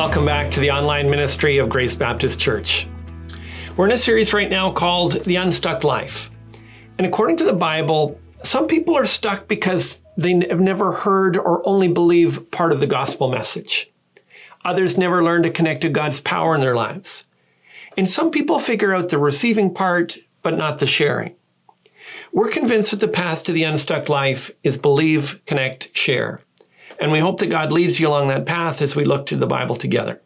Welcome back to the online ministry of Grace Baptist Church. We're in a series right now called The Unstuck Life. And according to the Bible, some people are stuck because they have never heard or only believe part of the gospel message. Others never learn to connect to God's power in their lives. And some people figure out the receiving part, but not the sharing. We're convinced that the path to the unstuck life is believe, connect, share. And we hope that God leads you along that path as we look to the Bible together.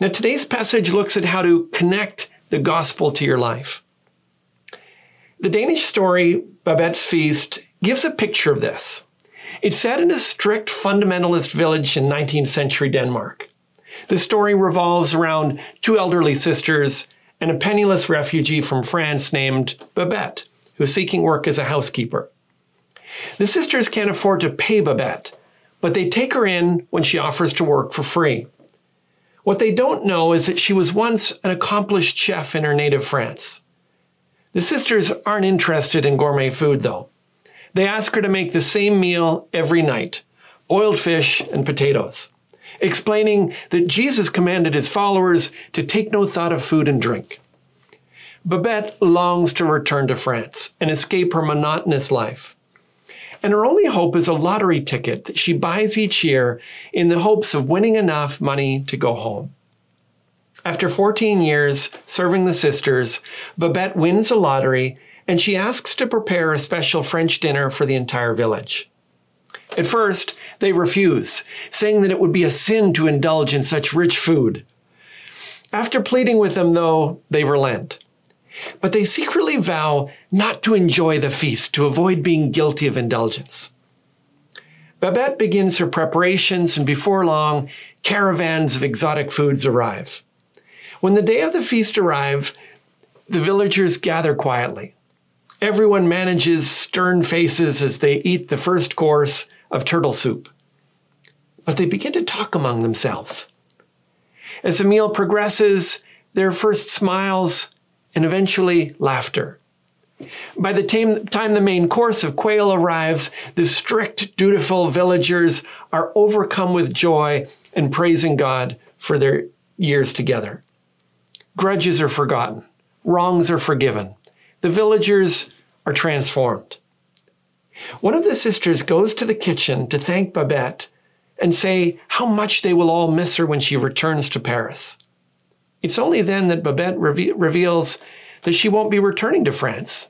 Now, today's passage looks at how to connect the gospel to your life. The Danish story, Babette's Feast, gives a picture of this. It's set in a strict fundamentalist village in 19th century Denmark. The story revolves around two elderly sisters and a penniless refugee from France named Babette, who is seeking work as a housekeeper. The sisters can't afford to pay Babette, but they take her in when she offers to work for free. What they don't know is that she was once an accomplished chef in her native France. The sisters aren't interested in gourmet food, though. They ask her to make the same meal every night boiled fish and potatoes, explaining that Jesus commanded his followers to take no thought of food and drink. Babette longs to return to France and escape her monotonous life. And her only hope is a lottery ticket that she buys each year in the hopes of winning enough money to go home. After 14 years serving the sisters, Babette wins a lottery and she asks to prepare a special French dinner for the entire village. At first, they refuse, saying that it would be a sin to indulge in such rich food. After pleading with them, though, they relent. But they secretly vow not to enjoy the feast to avoid being guilty of indulgence. Babette begins her preparations, and before long, caravans of exotic foods arrive. When the day of the feast arrives, the villagers gather quietly. Everyone manages stern faces as they eat the first course of turtle soup. But they begin to talk among themselves. As the meal progresses, their first smiles and eventually laughter. By the time the main course of quail arrives, the strict, dutiful villagers are overcome with joy and praising God for their years together. Grudges are forgotten, wrongs are forgiven. The villagers are transformed. One of the sisters goes to the kitchen to thank Babette and say how much they will all miss her when she returns to Paris. It's only then that Babette reve- reveals that she won't be returning to France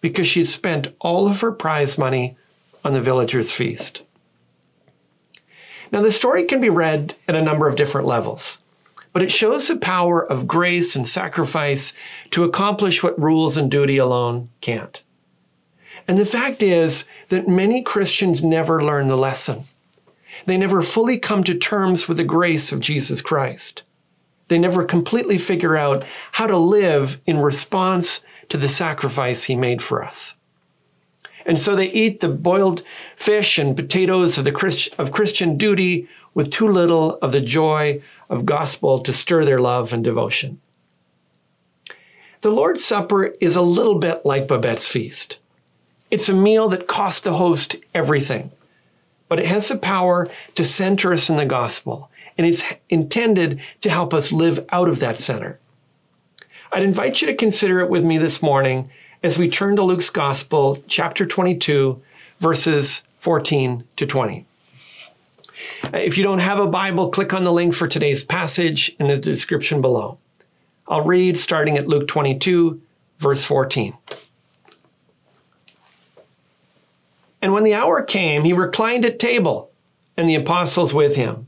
because she'd spent all of her prize money on the villagers' feast. Now, the story can be read at a number of different levels, but it shows the power of grace and sacrifice to accomplish what rules and duty alone can't. And the fact is that many Christians never learn the lesson. They never fully come to terms with the grace of Jesus Christ. They never completely figure out how to live in response to the sacrifice he made for us. And so they eat the boiled fish and potatoes of, the Christ, of Christian duty with too little of the joy of gospel to stir their love and devotion. The Lord's Supper is a little bit like Babette's feast. It's a meal that costs the host everything, but it has the power to center us in the gospel and it's intended to help us live out of that center. I'd invite you to consider it with me this morning as we turn to Luke's Gospel, chapter 22, verses 14 to 20. If you don't have a Bible, click on the link for today's passage in the description below. I'll read starting at Luke 22, verse 14. And when the hour came, he reclined at table, and the apostles with him.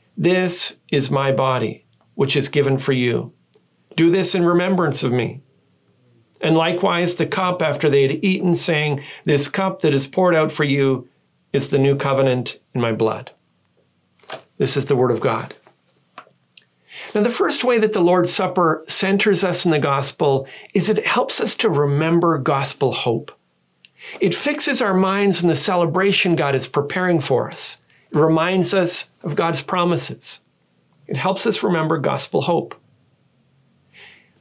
this is my body, which is given for you. Do this in remembrance of me. And likewise, the cup after they had eaten, saying, This cup that is poured out for you is the new covenant in my blood. This is the word of God. Now, the first way that the Lord's Supper centers us in the gospel is it helps us to remember gospel hope. It fixes our minds in the celebration God is preparing for us. Reminds us of God's promises. It helps us remember gospel hope.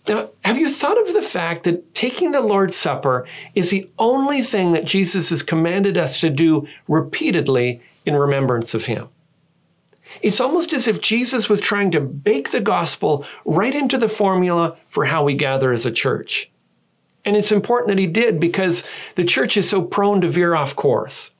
Now, have you thought of the fact that taking the Lord's Supper is the only thing that Jesus has commanded us to do repeatedly in remembrance of Him? It's almost as if Jesus was trying to bake the gospel right into the formula for how we gather as a church. And it's important that he did because the church is so prone to veer off course.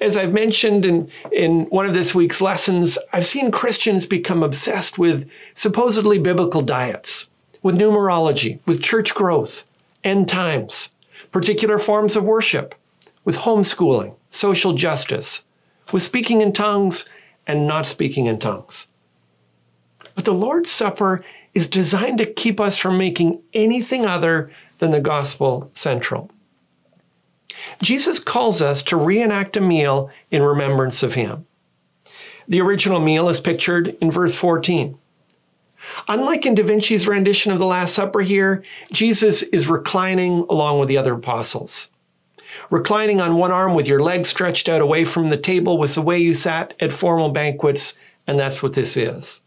As I've mentioned in, in one of this week's lessons, I've seen Christians become obsessed with supposedly biblical diets, with numerology, with church growth, end times, particular forms of worship, with homeschooling, social justice, with speaking in tongues and not speaking in tongues. But the Lord's Supper is designed to keep us from making anything other than the gospel central. Jesus calls us to reenact a meal in remembrance of him. The original meal is pictured in verse 14. Unlike in Da Vinci's rendition of the Last Supper here, Jesus is reclining along with the other apostles. Reclining on one arm with your legs stretched out away from the table was the way you sat at formal banquets, and that's what this is.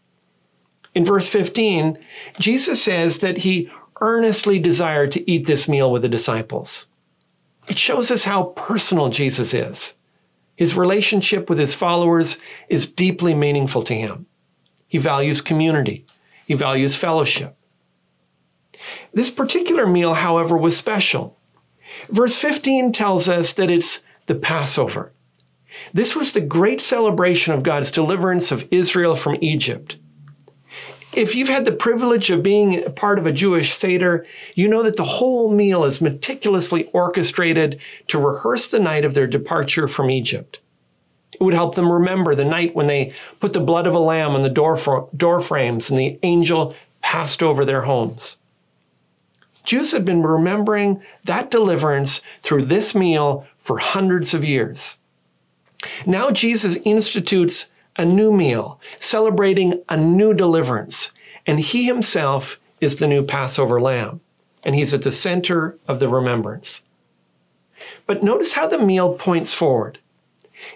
In verse 15, Jesus says that he earnestly desired to eat this meal with the disciples. It shows us how personal Jesus is. His relationship with his followers is deeply meaningful to him. He values community. He values fellowship. This particular meal, however, was special. Verse 15 tells us that it's the Passover. This was the great celebration of God's deliverance of Israel from Egypt. If you've had the privilege of being part of a Jewish Seder, you know that the whole meal is meticulously orchestrated to rehearse the night of their departure from Egypt. It would help them remember the night when they put the blood of a lamb on the door, door frames and the angel passed over their homes. Jews had been remembering that deliverance through this meal for hundreds of years. Now Jesus institutes a new meal, celebrating a new deliverance, and he himself is the new Passover lamb, and he's at the center of the remembrance. But notice how the meal points forward.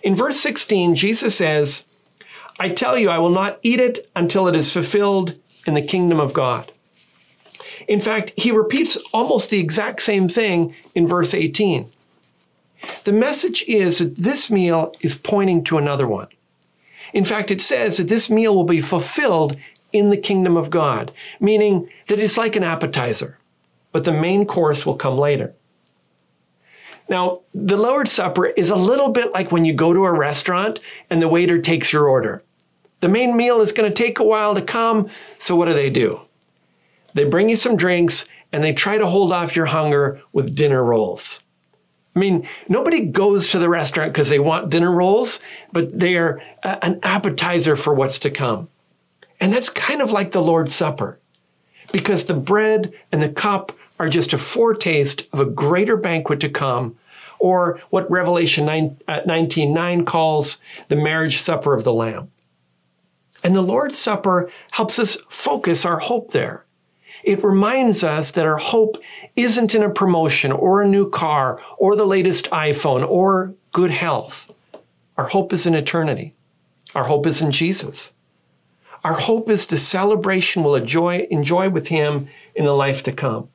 In verse 16, Jesus says, I tell you, I will not eat it until it is fulfilled in the kingdom of God. In fact, he repeats almost the exact same thing in verse 18. The message is that this meal is pointing to another one. In fact, it says that this meal will be fulfilled in the kingdom of God, meaning that it's like an appetizer, but the main course will come later. Now, the Lord's Supper is a little bit like when you go to a restaurant and the waiter takes your order. The main meal is going to take a while to come, so what do they do? They bring you some drinks and they try to hold off your hunger with dinner rolls. I mean, nobody goes to the restaurant because they want dinner rolls, but they are a, an appetizer for what's to come. And that's kind of like the Lord's Supper, because the bread and the cup are just a foretaste of a greater banquet to come, or what Revelation 9, uh, 19 9 calls the marriage supper of the Lamb. And the Lord's Supper helps us focus our hope there. It reminds us that our hope isn't in a promotion or a new car or the latest iPhone or good health. Our hope is in eternity. Our hope is in Jesus. Our hope is the celebration we'll enjoy, enjoy with Him in the life to come.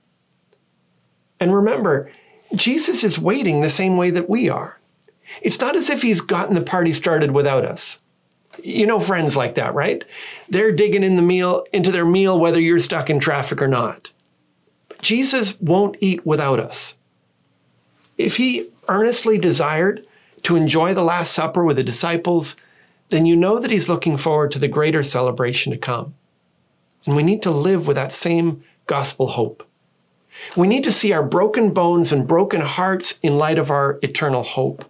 And remember, Jesus is waiting the same way that we are. It's not as if He's gotten the party started without us. You know friends like that, right? They're digging in the meal into their meal whether you're stuck in traffic or not. But Jesus won't eat without us. If he earnestly desired to enjoy the last supper with the disciples, then you know that he's looking forward to the greater celebration to come. And we need to live with that same gospel hope. We need to see our broken bones and broken hearts in light of our eternal hope.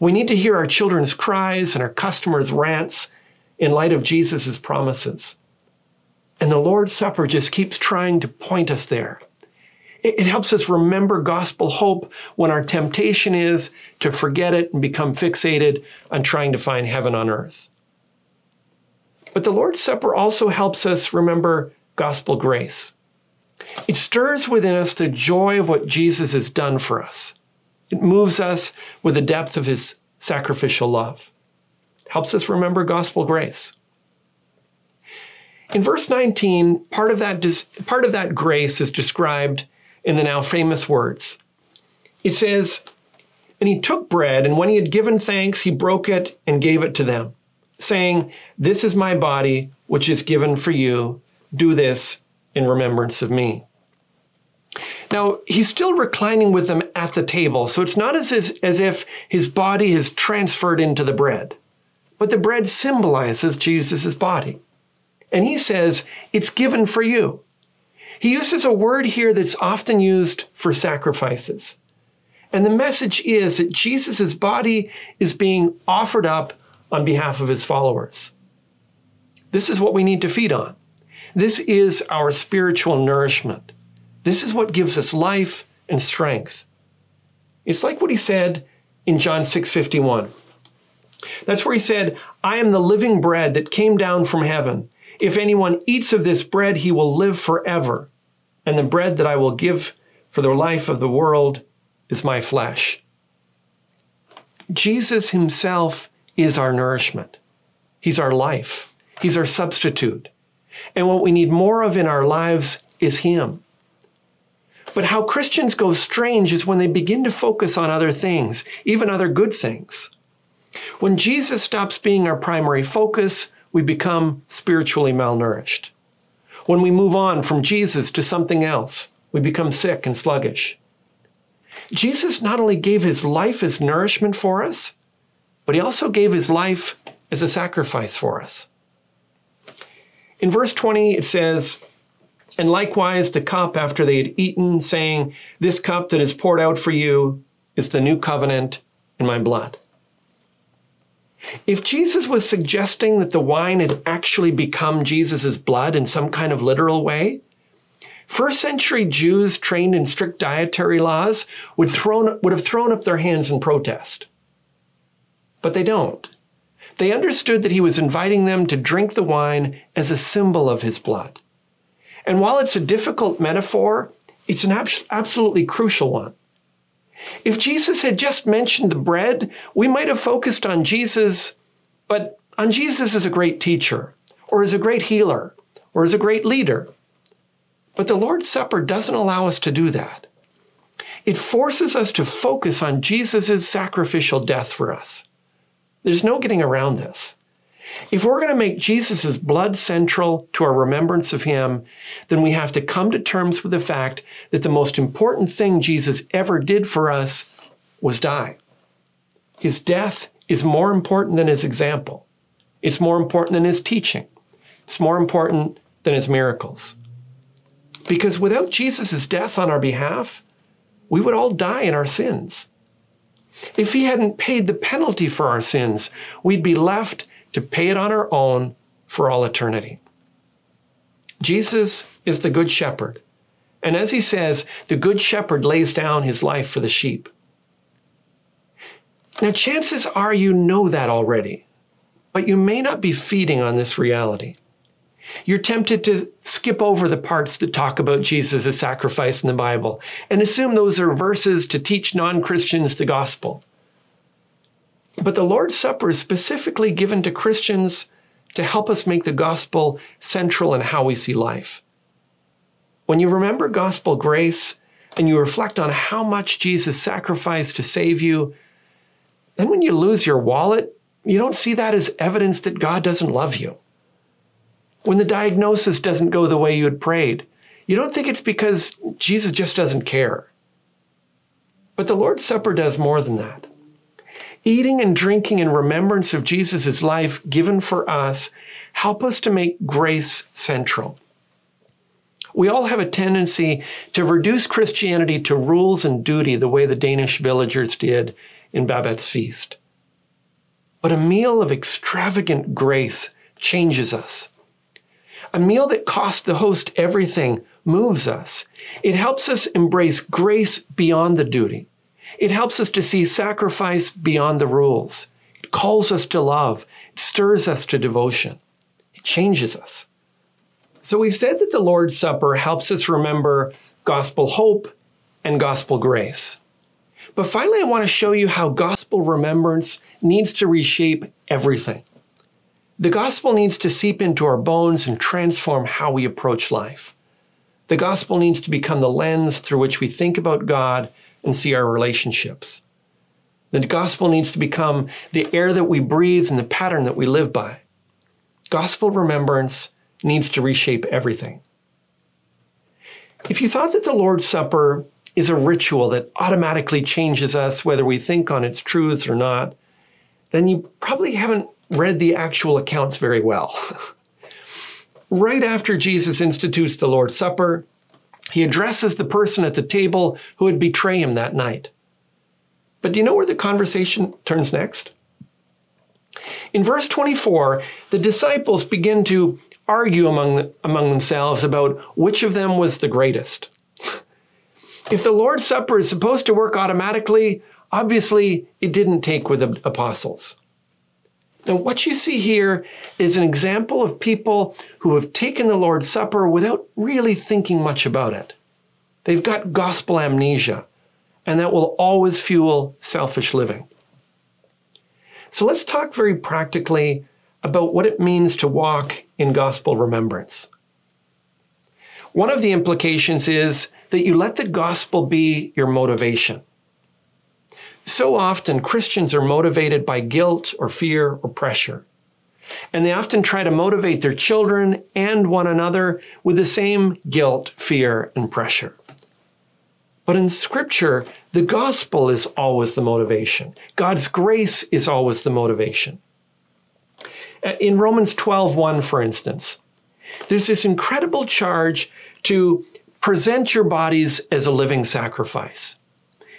We need to hear our children's cries and our customers' rants in light of Jesus' promises. And the Lord's Supper just keeps trying to point us there. It helps us remember gospel hope when our temptation is to forget it and become fixated on trying to find heaven on earth. But the Lord's Supper also helps us remember gospel grace. It stirs within us the joy of what Jesus has done for us. It moves us with the depth of his sacrificial love. Helps us remember gospel grace. In verse 19, part of that, part of that grace is described in the now famous words. It says, And he took bread, and when he had given thanks, he broke it and gave it to them, saying, This is my body, which is given for you. Do this in remembrance of me. Now, he's still reclining with them at the table, so it's not as if, as if his body is transferred into the bread, but the bread symbolizes Jesus' body. And he says, It's given for you. He uses a word here that's often used for sacrifices. And the message is that Jesus' body is being offered up on behalf of his followers. This is what we need to feed on. This is our spiritual nourishment. This is what gives us life and strength. It's like what he said in John 6:51. That's where he said, "I am the living bread that came down from heaven. If anyone eats of this bread, he will live forever. And the bread that I will give for the life of the world is my flesh." Jesus himself is our nourishment. He's our life. He's our substitute. And what we need more of in our lives is him. But how Christians go strange is when they begin to focus on other things, even other good things. When Jesus stops being our primary focus, we become spiritually malnourished. When we move on from Jesus to something else, we become sick and sluggish. Jesus not only gave his life as nourishment for us, but he also gave his life as a sacrifice for us. In verse 20, it says, and likewise the cup after they had eaten, saying, This cup that is poured out for you is the new covenant in my blood. If Jesus was suggesting that the wine had actually become Jesus' blood in some kind of literal way, first century Jews trained in strict dietary laws would, thrown, would have thrown up their hands in protest. But they don't. They understood that he was inviting them to drink the wine as a symbol of his blood. And while it's a difficult metaphor, it's an ab- absolutely crucial one. If Jesus had just mentioned the bread, we might have focused on Jesus, but on Jesus as a great teacher, or as a great healer, or as a great leader. But the Lord's Supper doesn't allow us to do that. It forces us to focus on Jesus' sacrificial death for us. There's no getting around this. If we're going to make Jesus' blood central to our remembrance of him, then we have to come to terms with the fact that the most important thing Jesus ever did for us was die. His death is more important than his example. It's more important than his teaching. It's more important than his miracles. Because without Jesus' death on our behalf, we would all die in our sins. If he hadn't paid the penalty for our sins, we'd be left to pay it on our own for all eternity. Jesus is the Good Shepherd. And as he says, the Good Shepherd lays down his life for the sheep. Now, chances are you know that already, but you may not be feeding on this reality. You're tempted to skip over the parts that talk about Jesus' sacrifice in the Bible and assume those are verses to teach non Christians the gospel. But the Lord's Supper is specifically given to Christians to help us make the gospel central in how we see life. When you remember gospel grace and you reflect on how much Jesus sacrificed to save you, then when you lose your wallet, you don't see that as evidence that God doesn't love you. When the diagnosis doesn't go the way you had prayed, you don't think it's because Jesus just doesn't care. But the Lord's Supper does more than that. Eating and drinking in remembrance of Jesus' life given for us help us to make grace central. We all have a tendency to reduce Christianity to rules and duty the way the Danish villagers did in Babette's feast. But a meal of extravagant grace changes us. A meal that costs the host everything moves us. It helps us embrace grace beyond the duty. It helps us to see sacrifice beyond the rules. It calls us to love. It stirs us to devotion. it changes us. So we've said that the Lord's Supper helps us remember gospel hope and gospel grace. But finally, I want to show you how gospel remembrance needs to reshape everything. The gospel needs to seep into our bones and transform how we approach life. The gospel needs to become the lens through which we think about God and see our relationships. The gospel needs to become the air that we breathe and the pattern that we live by. Gospel remembrance needs to reshape everything. If you thought that the Lord's Supper is a ritual that automatically changes us whether we think on its truths or not, then you probably haven't read the actual accounts very well. right after Jesus institutes the Lord's Supper, he addresses the person at the table who would betray him that night. But do you know where the conversation turns next? In verse 24, the disciples begin to argue among, among themselves about which of them was the greatest. If the Lord's Supper is supposed to work automatically, obviously it didn't take with the apostles. Now, what you see here is an example of people who have taken the Lord's Supper without really thinking much about it. They've got gospel amnesia, and that will always fuel selfish living. So let's talk very practically about what it means to walk in gospel remembrance. One of the implications is that you let the gospel be your motivation. So often, Christians are motivated by guilt or fear or pressure. And they often try to motivate their children and one another with the same guilt, fear, and pressure. But in Scripture, the gospel is always the motivation. God's grace is always the motivation. In Romans 12:1, for instance, there's this incredible charge to present your bodies as a living sacrifice.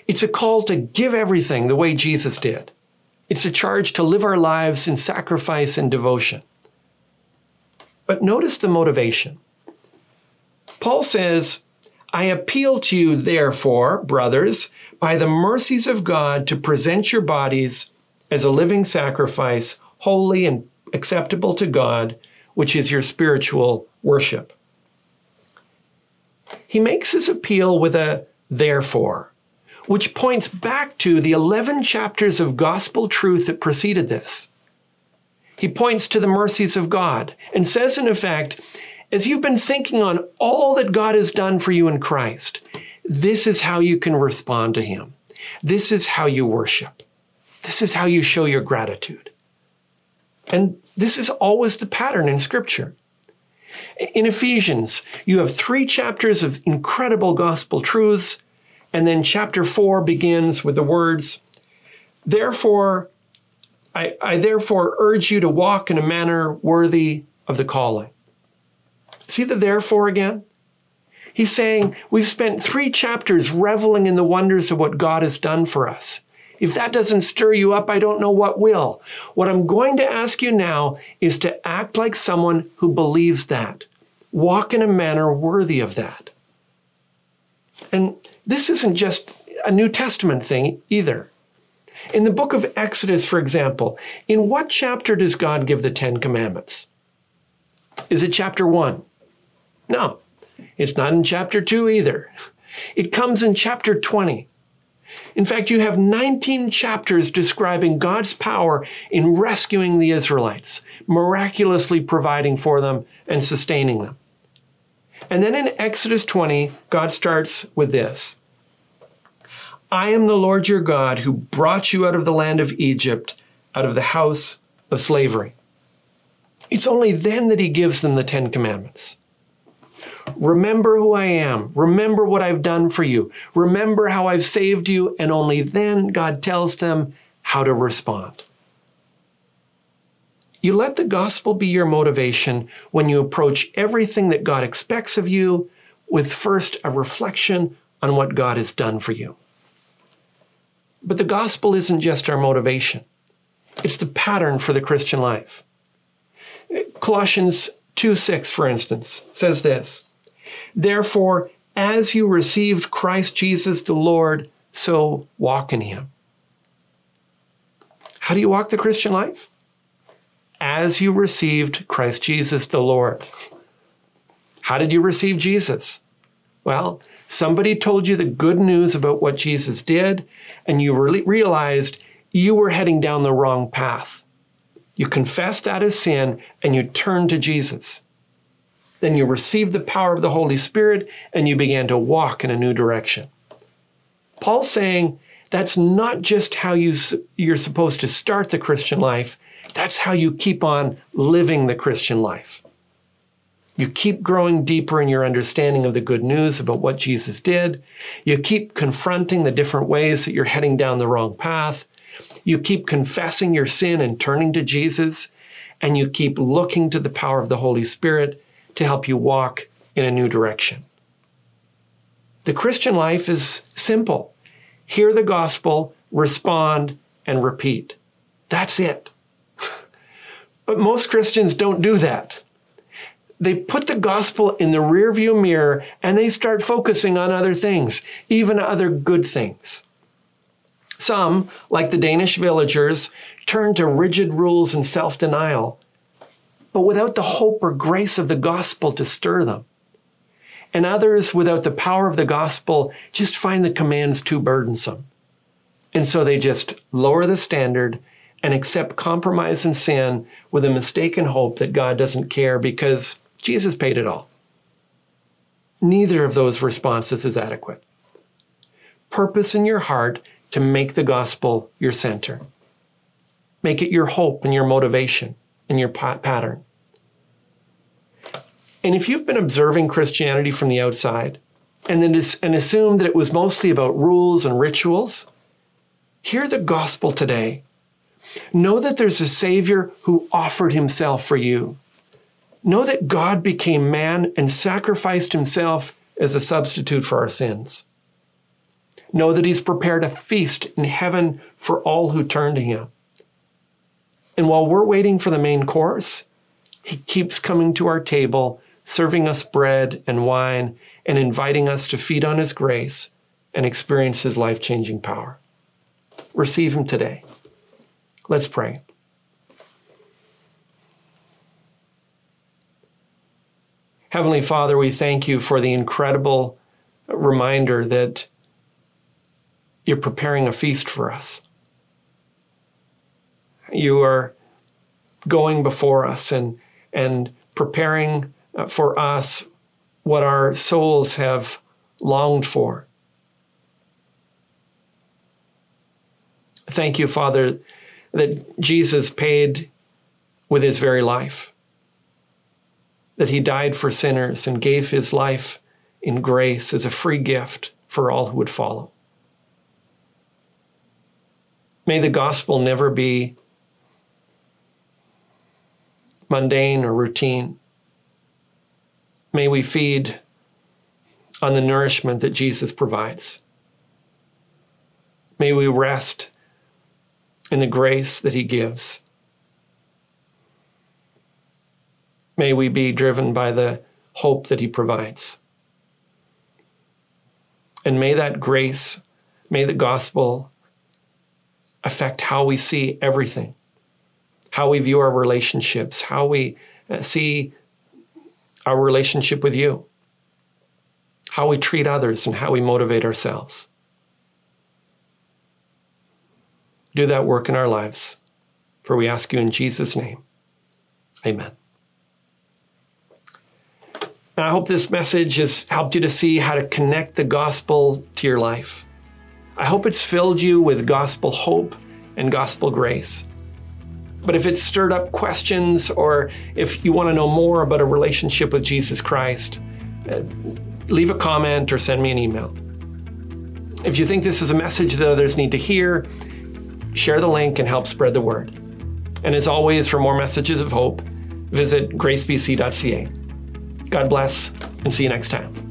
It's a call to give everything the way Jesus did. It's a charge to live our lives in sacrifice and devotion. But notice the motivation. Paul says, I appeal to you, therefore, brothers, by the mercies of God, to present your bodies as a living sacrifice, holy and acceptable to God, which is your spiritual worship. He makes his appeal with a therefore which points back to the 11 chapters of gospel truth that preceded this. He points to the mercies of God and says, in effect, as you've been thinking on all that God has done for you in Christ, this is how you can respond to Him. This is how you worship. This is how you show your gratitude. And this is always the pattern in Scripture. In Ephesians, you have three chapters of incredible gospel truths and then chapter 4 begins with the words, Therefore, I, I therefore urge you to walk in a manner worthy of the calling. See the therefore again? He's saying, We've spent three chapters reveling in the wonders of what God has done for us. If that doesn't stir you up, I don't know what will. What I'm going to ask you now is to act like someone who believes that. Walk in a manner worthy of that. And this isn't just a New Testament thing either. In the book of Exodus, for example, in what chapter does God give the Ten Commandments? Is it chapter 1? No, it's not in chapter 2 either. It comes in chapter 20. In fact, you have 19 chapters describing God's power in rescuing the Israelites, miraculously providing for them and sustaining them. And then in Exodus 20, God starts with this I am the Lord your God who brought you out of the land of Egypt, out of the house of slavery. It's only then that he gives them the Ten Commandments. Remember who I am. Remember what I've done for you. Remember how I've saved you. And only then God tells them how to respond. You let the gospel be your motivation when you approach everything that God expects of you with first a reflection on what God has done for you. But the gospel isn't just our motivation, it's the pattern for the Christian life. Colossians 2 6, for instance, says this Therefore, as you received Christ Jesus the Lord, so walk in him. How do you walk the Christian life? As you received Christ Jesus the Lord. How did you receive Jesus? Well, somebody told you the good news about what Jesus did, and you re- realized you were heading down the wrong path. You confessed that as sin and you turned to Jesus. Then you received the power of the Holy Spirit and you began to walk in a new direction. Paul's saying that's not just how you, you're supposed to start the Christian life, that's how you keep on living the Christian life. You keep growing deeper in your understanding of the good news about what Jesus did. You keep confronting the different ways that you're heading down the wrong path. You keep confessing your sin and turning to Jesus. And you keep looking to the power of the Holy Spirit to help you walk in a new direction. The Christian life is simple hear the gospel, respond, and repeat. That's it. But most Christians don't do that they put the gospel in the rearview mirror and they start focusing on other things, even other good things. Some, like the Danish villagers, turn to rigid rules and self denial, but without the hope or grace of the gospel to stir them. And others, without the power of the gospel, just find the commands too burdensome. And so they just lower the standard and accept compromise and sin with a mistaken hope that God doesn't care because Jesus paid it all. Neither of those responses is adequate. Purpose in your heart to make the gospel your center. Make it your hope and your motivation and your pattern. And if you've been observing Christianity from the outside and then and assumed that it was mostly about rules and rituals, hear the gospel today. Know that there's a Savior who offered himself for you Know that God became man and sacrificed himself as a substitute for our sins. Know that he's prepared a feast in heaven for all who turn to him. And while we're waiting for the main course, he keeps coming to our table, serving us bread and wine, and inviting us to feed on his grace and experience his life changing power. Receive him today. Let's pray. Heavenly Father, we thank you for the incredible reminder that you're preparing a feast for us. You are going before us and, and preparing for us what our souls have longed for. Thank you, Father, that Jesus paid with his very life that he died for sinners and gave his life in grace as a free gift for all who would follow. May the gospel never be mundane or routine. May we feed on the nourishment that Jesus provides. May we rest in the grace that he gives. May we be driven by the hope that He provides. And may that grace, may the gospel affect how we see everything, how we view our relationships, how we uh, see our relationship with you, how we treat others, and how we motivate ourselves. Do that work in our lives, for we ask you in Jesus' name. Amen. I hope this message has helped you to see how to connect the gospel to your life. I hope it's filled you with gospel hope and gospel grace. But if it's stirred up questions or if you want to know more about a relationship with Jesus Christ, uh, leave a comment or send me an email. If you think this is a message that others need to hear, share the link and help spread the word. And as always, for more messages of hope, visit gracebc.ca. God bless, and see you next time.